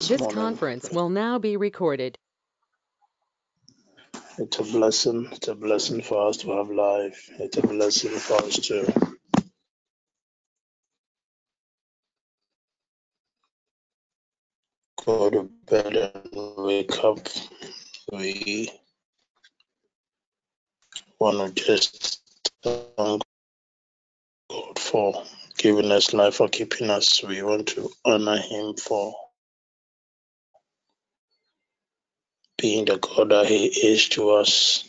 This morning. conference will now be recorded. It's a blessing. It's a blessing for us to have life. It's a blessing for us to go to bed and wake up. We want to just thank God for giving us life, for keeping us. We want to honor Him for being the God that He is to us.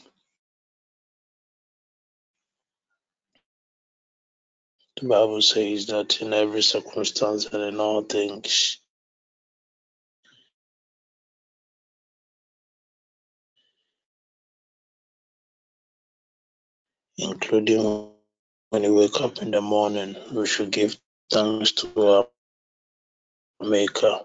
The Bible says that in every circumstance and in all things, including when you wake up in the morning, we should give thanks to our Maker.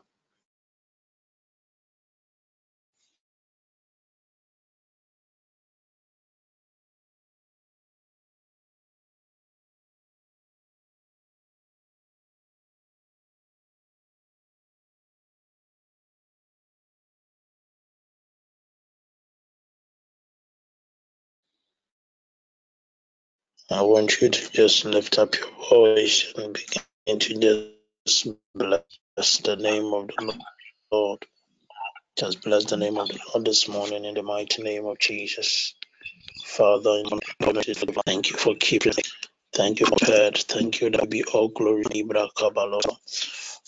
I want you to just lift up your voice and begin to just bless the name of the Lord. Just bless the name of the Lord this morning in the mighty name of Jesus. Father, thank you for keeping. Thank you for. Thank you that be all glory.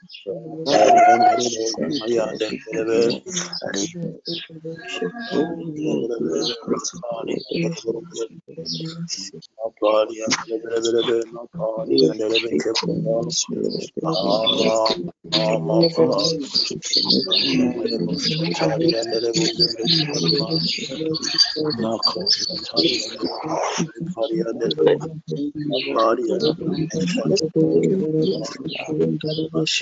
Yondelebe Body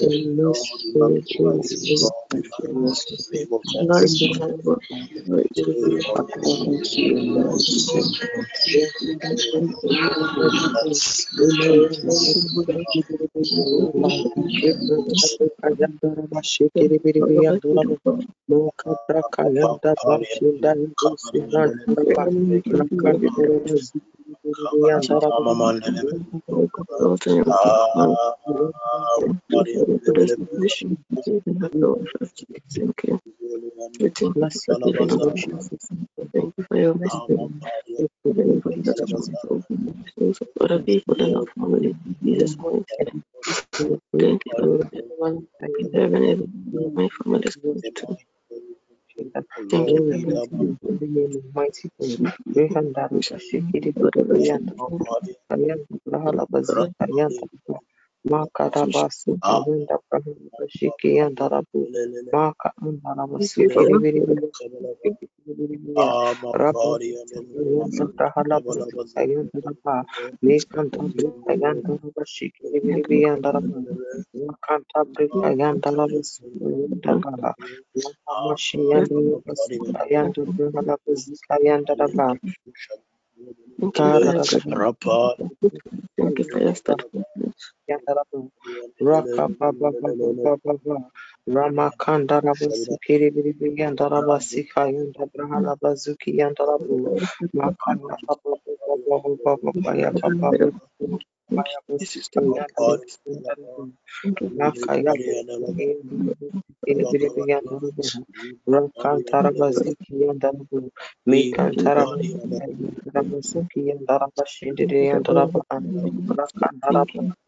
in the name of Lord, be spirit, Lord. Mokabrakayanda Bashinda Yusinan Thank you. Thank you for giving us Jesus. Thank you for your you for the people that are. Thank you for everyone in heaven, everyone my family. Thank you for everything. mighty Rehanda Shikiri Buriyan Ayanda Brahala Bazi Ayanda Makarabasu Ayanda Brahala Shiki and Darabu Maka Andarabasu Kiribiri Rabba Ayanda Brahala Bazi Ayanda Raba Mikanta Ayanda Rabashi Kiribiri and Daraba Makanta Brik Ayanda Rabasu Ayanda Mamashi and Rabasu Ayanda Brahala Bazi Ayanda Raba Thank you for your Thank you for your steadfastness. Raka Baba Baba Baba Rama Kandara Sikiri Biri Yandara Sika Yandra Bazuki Yandarabu Makanda Baba Baba Baba Baya Thank you, Basika sister. Yandara Yandarabu Thank you Makaya Biri Biri Yandarabu Rakantara Baziki Yandarabu Mikantara Baziki Yandarabu Rakantara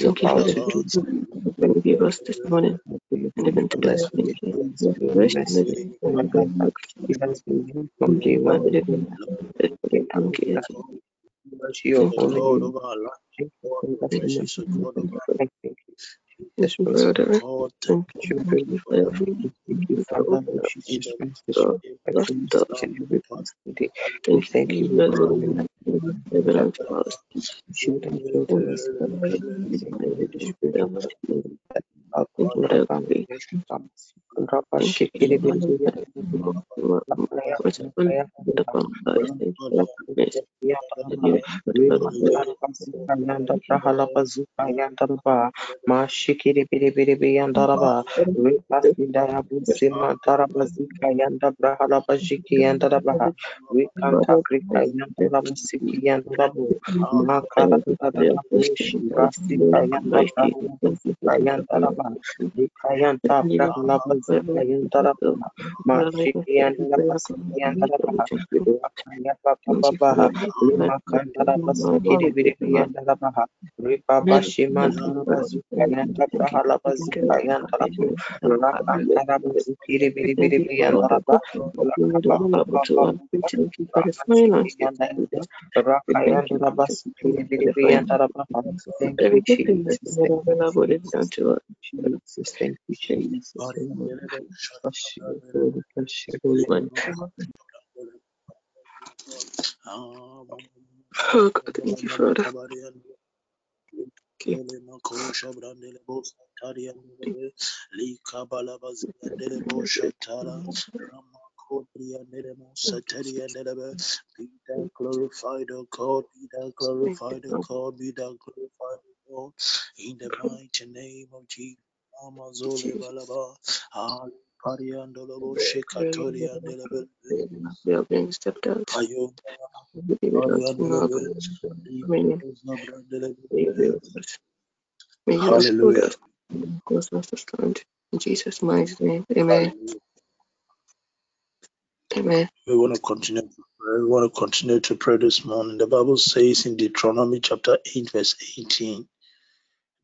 Thank you for the peace that you gave us this morning and even today. Thank you. Rest in the It has been you from day one. Thank you. Mercy holy Lord name. of our life. Thank you Thank you. God of our I thank you. Thank you for the Thank you. Thank you for your thank Thank you, you for Father, opening Lord up Jesus in Christ, the this doors, name I lost can doors. each and every part today. We Thank you thank you, Lord, glory and the belong to us. shield and shield Thank us you for from the the Thank you spiritual that are Thank you called for the upon grace. Rapa Thank you for Shikiri the honor that you merciful with the palm of life. Thank you for the grace that you have put upon us. Yanda Prahala Bazuka Yandaraba, Mashikiri Biri Yandaraba, Ripasindaya Busima Tarabazika Yanda Brahala Bajiki Yandaraba, Rikanta Krika Yandarabasiki Yandarabu, Makara Thank you for the Bush, uplifting voice of the Rasika Yanda mighty. Brahala Thank you for Bazuka the Yandaraba, uplifting. Rikayanta Thank you Brahala for Bazuka the Yandaraba, Mashiki Yandarabasiki Yandaraba, Rakaya Baba Lima Kandara Basikiri Biribi Yandarabaha, Ripa Bashimantara Bazuka Yanda Brahala Bazika Yandarabu, Rakantara Bazukiri Biribi all the Yandaraba, good things that you made available Rakapa to us. We thank you for the Shiki silence. Yandayanda, We thank you Rakayandara for Basikiri the Biribi fire. Yandarabaha. Thank Every you, good thing that you Jesus. Thank you, Jesus. Done to us. Jesus, thank you, Thank you Jesus. Amen. Bless you, for Lord. Bless you, Lord. my Oh God, thank you for that. Okay. Makosha brandele bosa taria ndele lika balabazi ndele bosha tara ramako bria ndele mosa taria ndele be thou glorified O God be thou glorified O God be thou glorified O God in the mighty name of Jesus Amazole balaba Ali paria ndele bosha katoria ndele be We are being stepped out. ayo We give it out paria to ndele now, be God. lika Meaning, bosa brandele may you be be with us. May you uphold Hallelujah. Cause us to stand. In Jesus' mighty name. Amen. Amen. We want to continue. We want to continue to pray this morning. The Bible says in Deuteronomy chapter 8, verse 18,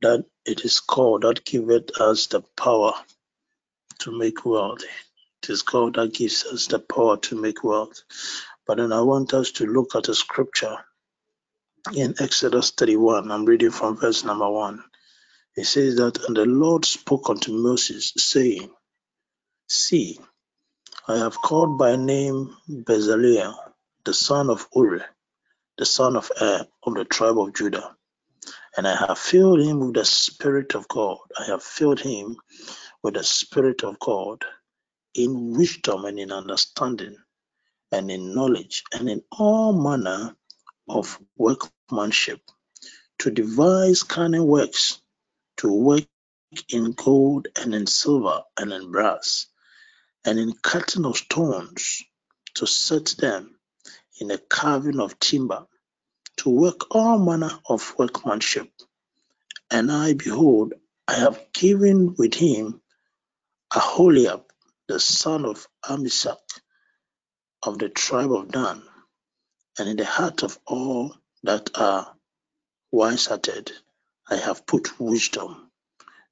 that it is God that giveth us the power to make wealth. It is God that gives us the power to make wealth. But then I want us to look at a scripture in Exodus 31. I'm reading from verse number 1. It says that, And the Lord spoke unto Moses, saying, See, I have called by name Bezaleel, the son of Uri, the son of Er, of the tribe of Judah. And I have filled him with the Spirit of God. I have filled him with the Spirit of God in wisdom and in understanding and in knowledge and in all manner of workmanship, to devise cunning works, to work in gold and in silver and in brass, and in cutting of stones, to set them in a carving of timber, to work all manner of workmanship. And I, behold, I have given with him Aholiab, the son of Amishak, of the tribe of Dan, and in the heart of all that are wise-hearted, I have put wisdom,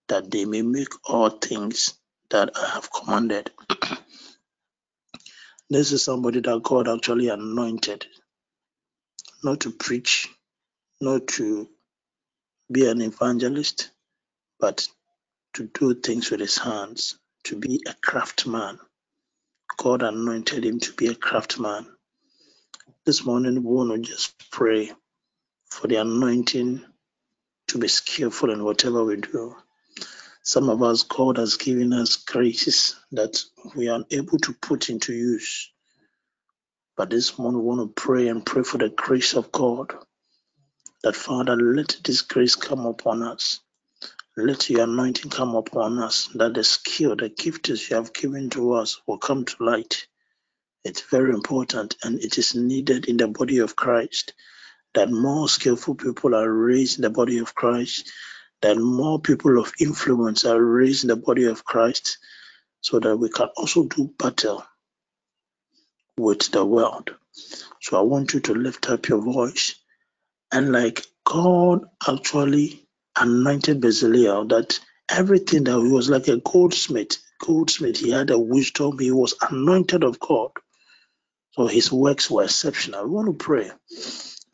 that they may make all things that I have commanded. this is somebody that God actually anointed, not to preach, not to be an evangelist, but to do things with his hands, to be a craftsman. God anointed him to be a craftsman. This morning, we want to just pray for the anointing to be skillful in whatever we do. Some of us, God has given us graces that we are able to put into use. But this morning, we want to pray and pray for the grace of God. That Father, let this grace come upon us. Let your anointing come upon us. That the skill, the gifts you have given to us will come to light. It's very important and it is needed in the body of Christ that more skillful people are raised in the body of Christ, that more people of influence are raised in the body of Christ, so that we can also do battle with the world. So I want you to lift up your voice and like God actually anointed Bezalel that everything that he was like a goldsmith, goldsmith, he had a wisdom, he was anointed of God. So his works were exceptional. We want to pray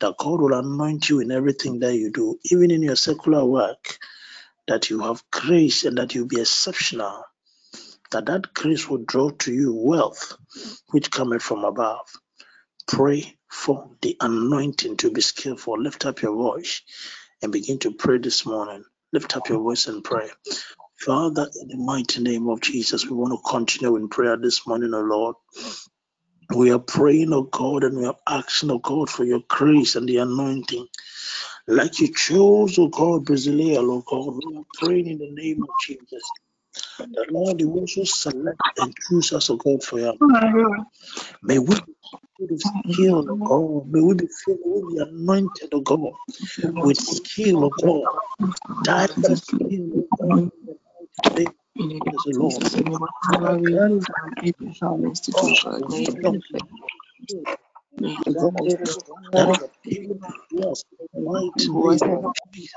that God will anoint you in everything that you do, even in your secular work, that you have grace and that you'll be exceptional, that that grace will draw to you wealth which cometh from above. Pray for the anointing to be skillful. Lift up your voice and begin to pray this morning. Lift up your voice and pray. Father, in the mighty name of Jesus, we want to continue in prayer this morning, O Lord. We are praying, O God, and we are asking, O God, for your grace and the anointing. Like you chose, O God, Bezalel, O God, we are praying in the name of Jesus. That Lord, you also select and choose us, O God, for your May we be skilled, O God. May we be filled, we be anointed, O God, with skill, O God. Diverse skill, O God. Today, In the name as of the Lord. Jesus, in the we use our able talents to do, God, may it benefit. May it benefit. That is appealing to us mighty name of Jesus.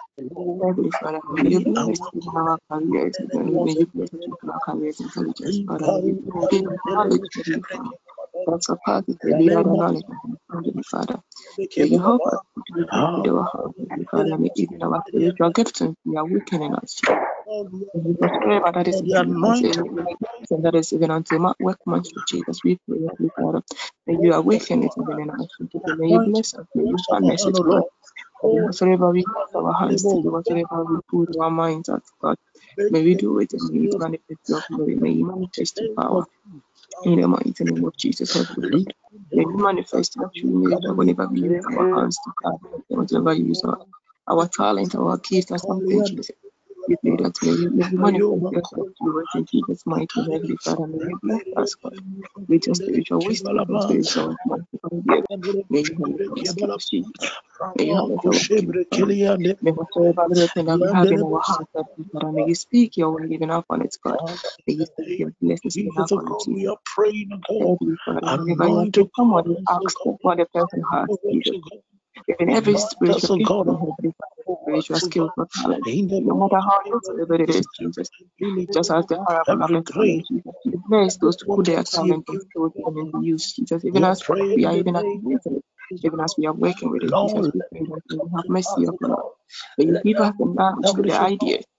Heavenly Father, may you bless even our careers, even may you bless even our careers intelligence, Father, may you build in knowledge, Heavenly Father, that surpasses every other knowledge, Heavenly Father. May you help us to do our heart, Father, may even our spiritual giftings be awakening us. That is given unto and that is given unto my workmanship, Jesus, we pray, Heavenly Father, may you awaken it even in us. May you bless us, may you it, God. Whatsoever we use our hands to do, whatever we put our minds at, God, may we do it and may manifest your glory. May you manifest your power. in the mighty name of Jesus, May you manifest your true nature whenever we use our hands to God, whatever we use our, our talent, our gifts, or something, Jesus. We pray that may you, may you manifest yourself to us in Jesus' mighty name, Heavenly Father. May you bless us, God, with your spiritual wisdom and spiritual. May you help us, Jesus. May you help us, May whatsoever little that we have in our heart, Heavenly Father, may you speak your word even upon it, God. May you speak your blessings even Jesus, oh it, Jesus. we are praying, oh God. Heavenly Father, whenever you Anoint, have oh someone, God, you us, oh ask the person has, Jesus. Oh Even every spiritual oh God, Heavenly Father, skills God. or talent, no matter how little it is, Jesus. Just as the parable of the. You bless those to put their talent and into use, Jesus. Even as we are even name of activating it, even as we are working with it, Jesus, we pray that you have mercy upon us. May you give us the knowledge the established,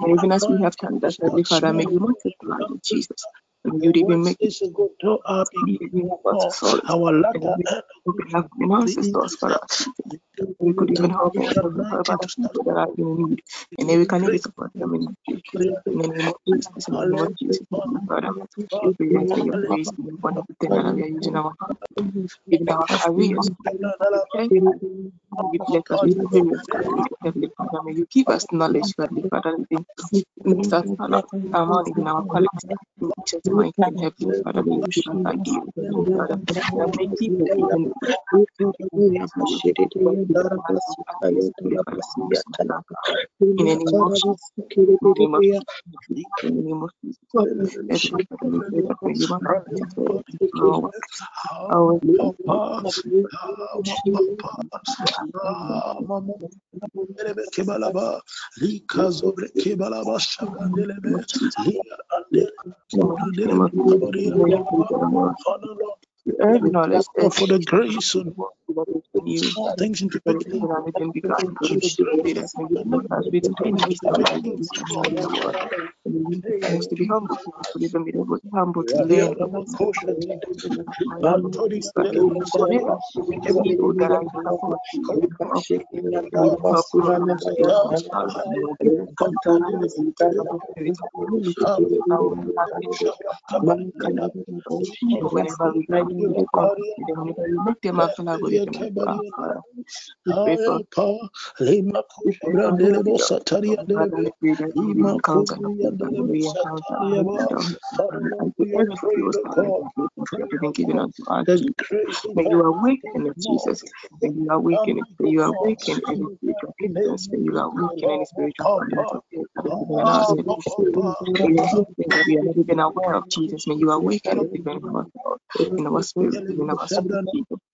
In even as we have done that, Heavenly Father, may you multiply it, Jesus. And you Your even make to our be have us our latter we end open shall up greatly finances doors for us, Jesus. We could even help need and the help other anointing people that are in need. And then we can even support them in the future. In the name of Jesus, in the name of Jesus, Father. We pray your grace be everything that we are using our hands, even our careers. You bless us with the various careers, Heavenly Father. May you give us knowledge, Heavenly Father, even mix us talent, among our quality. Mighty name, Heavenly Father, may you us ideas, Heavenly Father, that people you in the name. In the name you name shabandelebe of Jesus. kabaria. May you be the Lord. Father Lord, Every we knowledge, pray every for the grace to that is in you, things into that is beginning. even and even We pray begotten. for We the us us to be humble to even be able to humble to learn whenever we collaborate we pray for Lima Brandele Sataria Lima May you awaken in Jesus. May you awaken it. May you awaken any spiritual ignorance. May you awaken any spiritual that we are not even aware of Jesus. May you awaken it even in our spirit, in our spirit, Jesus.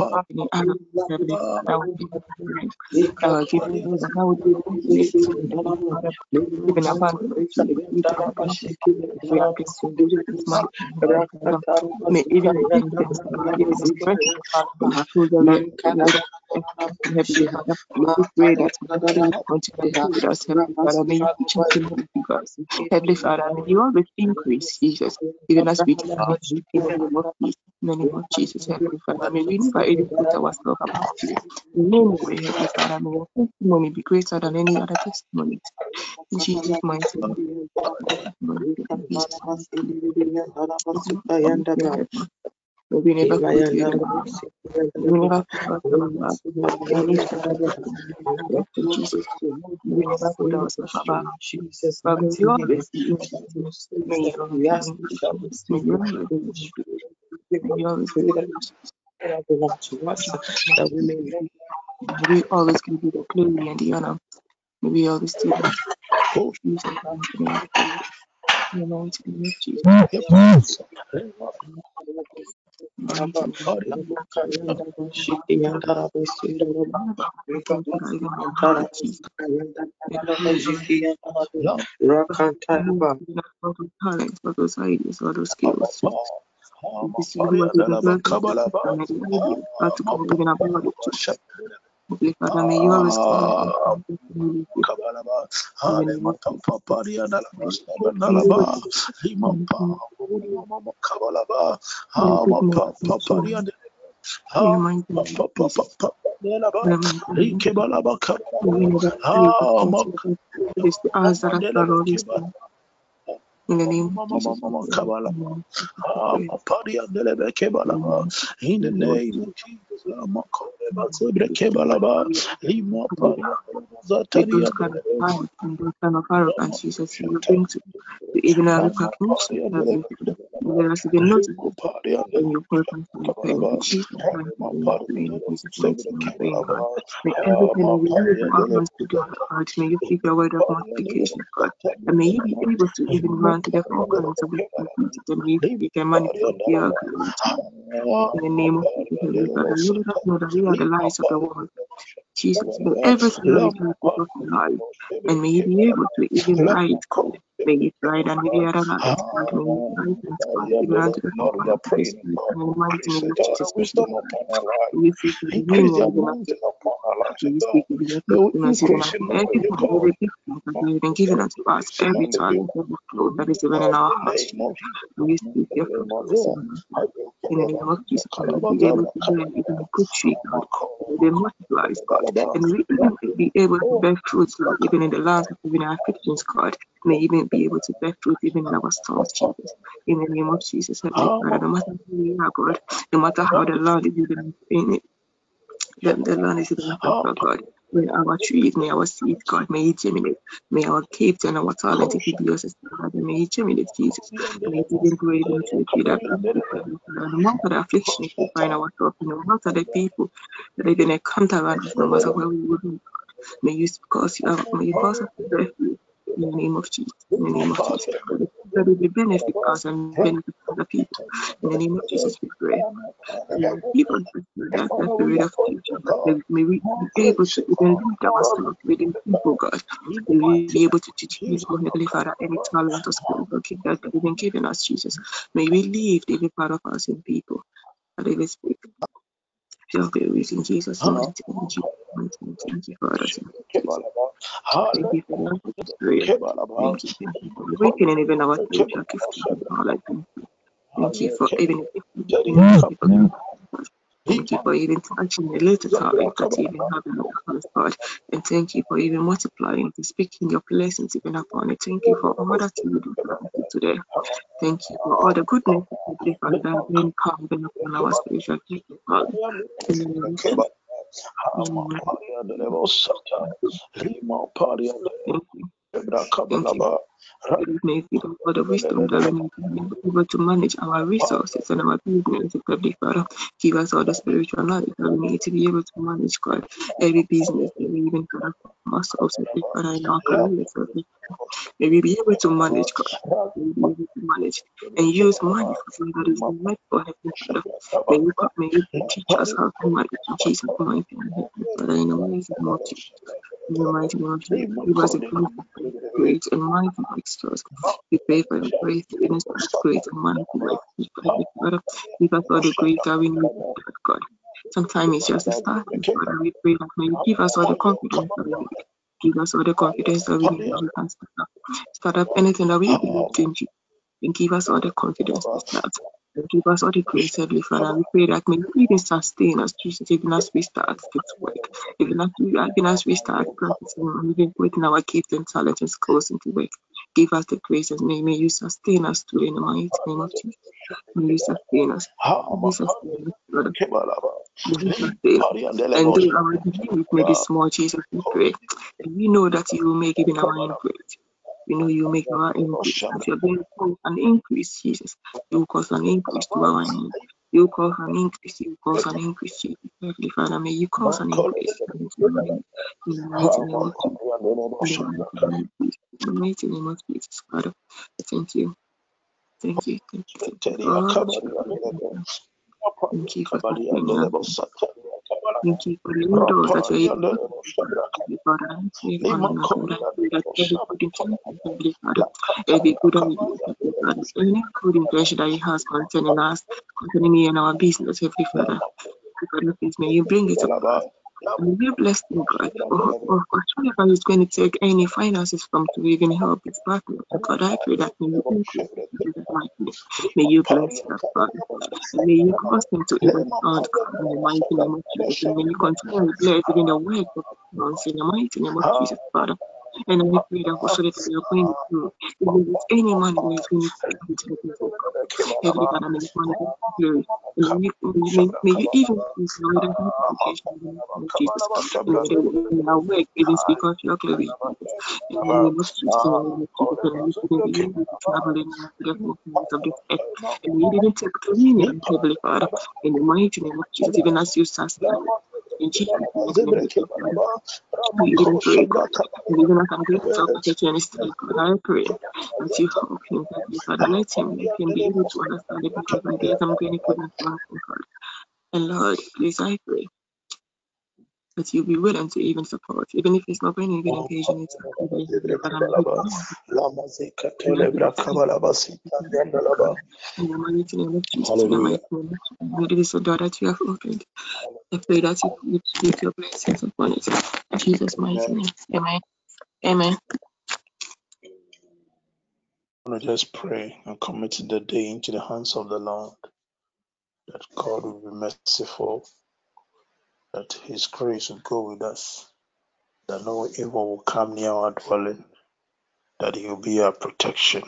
us, any other Heavenly Father, uh, give me that I would be we Father, we Father. You us. Heavenly Father, may you always increase, Jesus, even as we decrease in the name of Jesus. Heavenly Father, may we never about you. In any way, Heavenly Father, may your testimony be greater than any other testimony. In Jesus' mighty name. In Jesus' mighty name. May we never you. We never forget our love. May we never Jesus. May we never put ourselves above. But may you always be in May you always be in May you always be in May you always be in belong to us that we may we always give you the glory and the honor. May we always do that. Jesus, in the mighty of Jesus. talents, for those ideas, for those skills. This is what we deserve to do. And I believe that to come even about it. Holy Father, may you in the name of Jesus. In the name of Jesus, With those kind of Jesus, you bring to, even our recognition that we there has been noticed when you purpose and pain. Jesus, in Jesus' mighty name, praying God. May everything we God, may you keep your word of multiplication, God. And may you be able to even run to the four of the community, and may you can your. In the name of you we are the lights of the world. Jesus, may everything that is right with us alive, and may you be able to even write. May it write and other light, God, may it write and unto the of of we the every you given unto us, every clothes that is even in our hearts. We speak your in the name of Jesus, be able to bear even a good tree, God. God, and we be able to bear fruits, Lord, even in the lands of even our afflictions, God. May even be able to bear fruit even in our storms, Jesus. In the name of Jesus, Heavenly Father, no matter who we are, God, no matter how the Lord is even in it, the, the land is even affected, God. May our trees, may our seeds, God, may it germinate. May our gifts and our talent, if it be yours, God, may it germinate, Jesus. May it even grow even to be that no matter the affliction we find ourselves, no matter the people that are going to encounter us, no matter where we will be, May you cause you, uh, may you cause us to bear fruit in the name of Jesus. In the name of Jesus. that will benefit us and benefit other people. In the name of Jesus, we pray. Give us that, that spirit of teaching, may we be able to even lead ourselves within people, God. May we be able to teach people, Heavenly Father, any talent or skill that you've been given us, Jesus. May we leave every part of us in people. That speak. Your glory in Jesus' name. Mighty name. Thank you for us. Thank you for. Thank you, thank you for awakening even our spiritual gifts. Thank you for even Thank you for even touching a little talent that you even have in the heart, God. And thank you for even multiplying and speaking your blessings even upon it. Thank you for all that you do today. Thank you for all the goodness that you Father that have been coming upon our spiritual people, the Thank you. You. May all the wisdom that we need to be able to manage our resources and our business, Heavenly Father. Give us all the spiritual knowledge that we need to be able to manage God, every business that we even have for ourselves, Father, in our careers, May we be able to manage God. May we be able to manage and use money for something that is meant for Heavenly Father. May you, may you teach us how to manage in Jesus' mighty name, Father, in the name of Jesus. In the mighty name of Jesus, give us a great, great and mighty breakthroughs. We pray for your grace to finish great and mighty breakthroughs. Give us all the grace that we need, God. Sometimes it's just a starting, Father. We pray that may you give us all the confidence that we need. Give us all the confidence that we need that we can start up, start up anything that we believe in you. And give us all the confidence to start. Give us all the grace, Heavenly Father. We pray that may you even sustain us, Jesus, even as we start this work. Even as we, even as we start practicing and even putting our gifts and talents and skills into work. Give us the grace and may, may you sustain us today in the mighty name of Jesus. May you sustain us. May you sustain us, brother. May you sustain us. And though our beginning may be small, Jesus, we pray. And we know that you will make even our end great. We know you make our increase. As you're going to cause an increase, Jesus, you will cause an increase to our need. You cause an increase. You cause an increase. Heavenly Father, may you cause an increase in the mighty name of Jesus. In the mighty name of Jesus, Father. Thank you. Thank you. Thank you. Thank you. Ah, thank you for. Thank you for the new doors that you're able to Father. We honor you, God. I pray that every good intention, Heavenly Father, every good idea, Heavenly Father, any good intention that He has concerning us, concerning me and our business, Heavenly Father, please may you bring it to pass. And we bless you, God, for, for whatever is going to take any finances from to even help his partner. Oh, God, I pray that may you increase May you bless your Father. May you cause him to even out in the mighty name of Jesus. And may you continue to bless even the work of months in the mighty name of Jesus, Father. And I pray that also that we are going to, if there is any money we are going to take may you even know that of Jesus. Of your glory. In in and we should be able to travel in the of this earth. And we even take communion, Heavenly Father, in the mighty name of Jesus, even as you sustain you. And Lord, please, I pray that you'll be willing to even support, even if it's not going to even engage in it. But I'm in the mighty name of Jesus, in the mighty name of Jesus, it is a door that you have opened. I pray that you you speak your blessings upon it. In Jesus' mighty name. Amen. Amen. I want to just pray and commit the day into the hands of the Lord. That God will be merciful, that His grace will go with us, that no evil will come near our dwelling, that He will be our protection.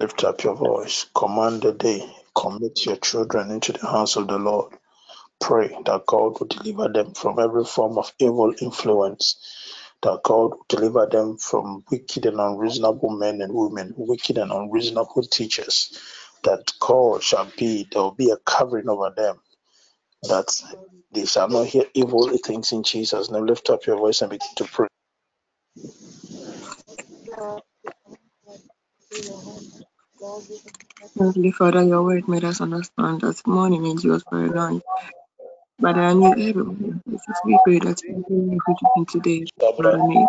Lift up your voice, command the day, commit your children into the hands of the Lord. Pray that God will deliver them from every form of evil influence, that God will deliver them from wicked and unreasonable men and women, wicked and unreasonable teachers, that God shall be, there will be a covering over them, that they shall not hear evil things in Jesus. Now lift up your voice and begin to pray. Heavenly Father, your word made us understand that morning endures for a night. But I knew everyone. We pray that everything we do today, Father, may you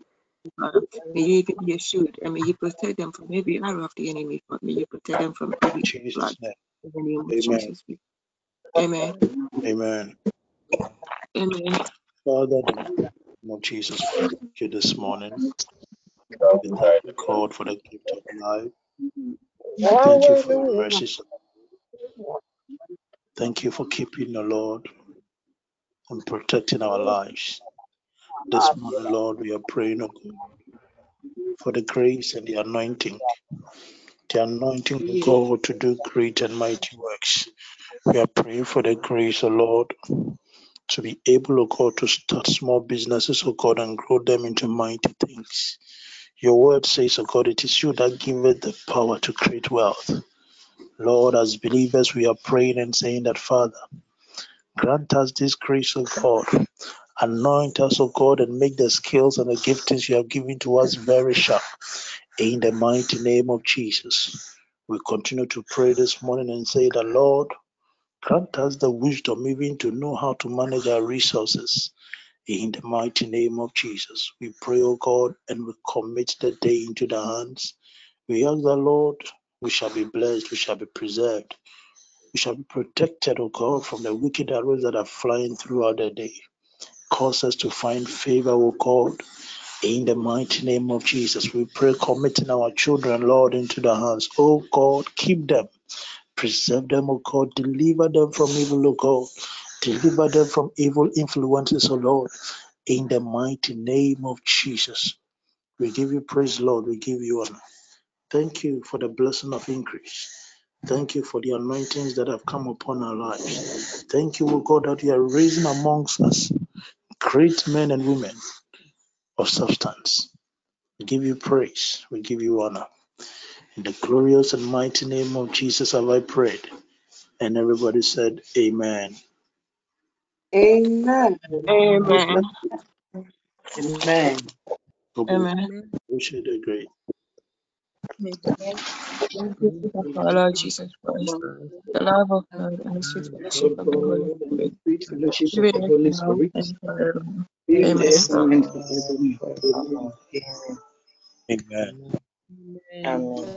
Father, may you even be assured and may you protect them from every arrow of the enemy. God. May you protect them from every blood. In the name of Jesus. Amen. Amen. Amen. Father, in the name of Jesus, thank you this morning. We thank you, God, for the gift of life. Thank you for your mercies. Thank you for keeping the Lord and protecting our lives. This ah, morning, Lord, we are praying, God, for the grace and the anointing. The anointing, of God, to do great and mighty works. We are praying for the grace, O Lord, to be able, O God, to start small businesses, O God, and grow them into mighty things. Your word says, O God, it is you that giveth the power to create wealth. Lord, as believers, we are praying and saying that, Father, grant us this grace, O God. Anoint us, O God, and make the skills and the giftings you have given to us very sharp. In the mighty name of Jesus. We continue to pray this morning and say that, Lord, grant us the wisdom even to know how to manage our resources. In the mighty name of Jesus, we pray, O God, and we commit the day into the hands. We ask the Lord, we shall be blessed, we shall be preserved, we shall be protected, O God, from the wicked arrows that are flying throughout the day. Cause us to find favor, O God, in the mighty name of Jesus. We pray, committing our children, Lord, into the hands. O God, keep them, preserve them, O God, deliver them from evil, O God, deliver them from evil influences, O Lord, in the mighty name of Jesus. We give you praise, Lord. We give you honor. Thank you for the blessing of increase. Thank you for the anointings that have come upon our lives. Thank you, O God, that you are raising amongst us great men and women of substance. We give you praise. We give you honor. In the glorious and mighty name of Jesus have I prayed. And everybody said, Amen. Amen. Amen. Amen. Amen. We should agree. Thank you for our Lord Jesus Christ, the love of God, and the sweet fellowship of the Holy Spirit. Sweet fellowship Be of with the us Holy now Spirit. and forevermore. Be with Amen. us now and forevermore. Amen. Amen. Amen.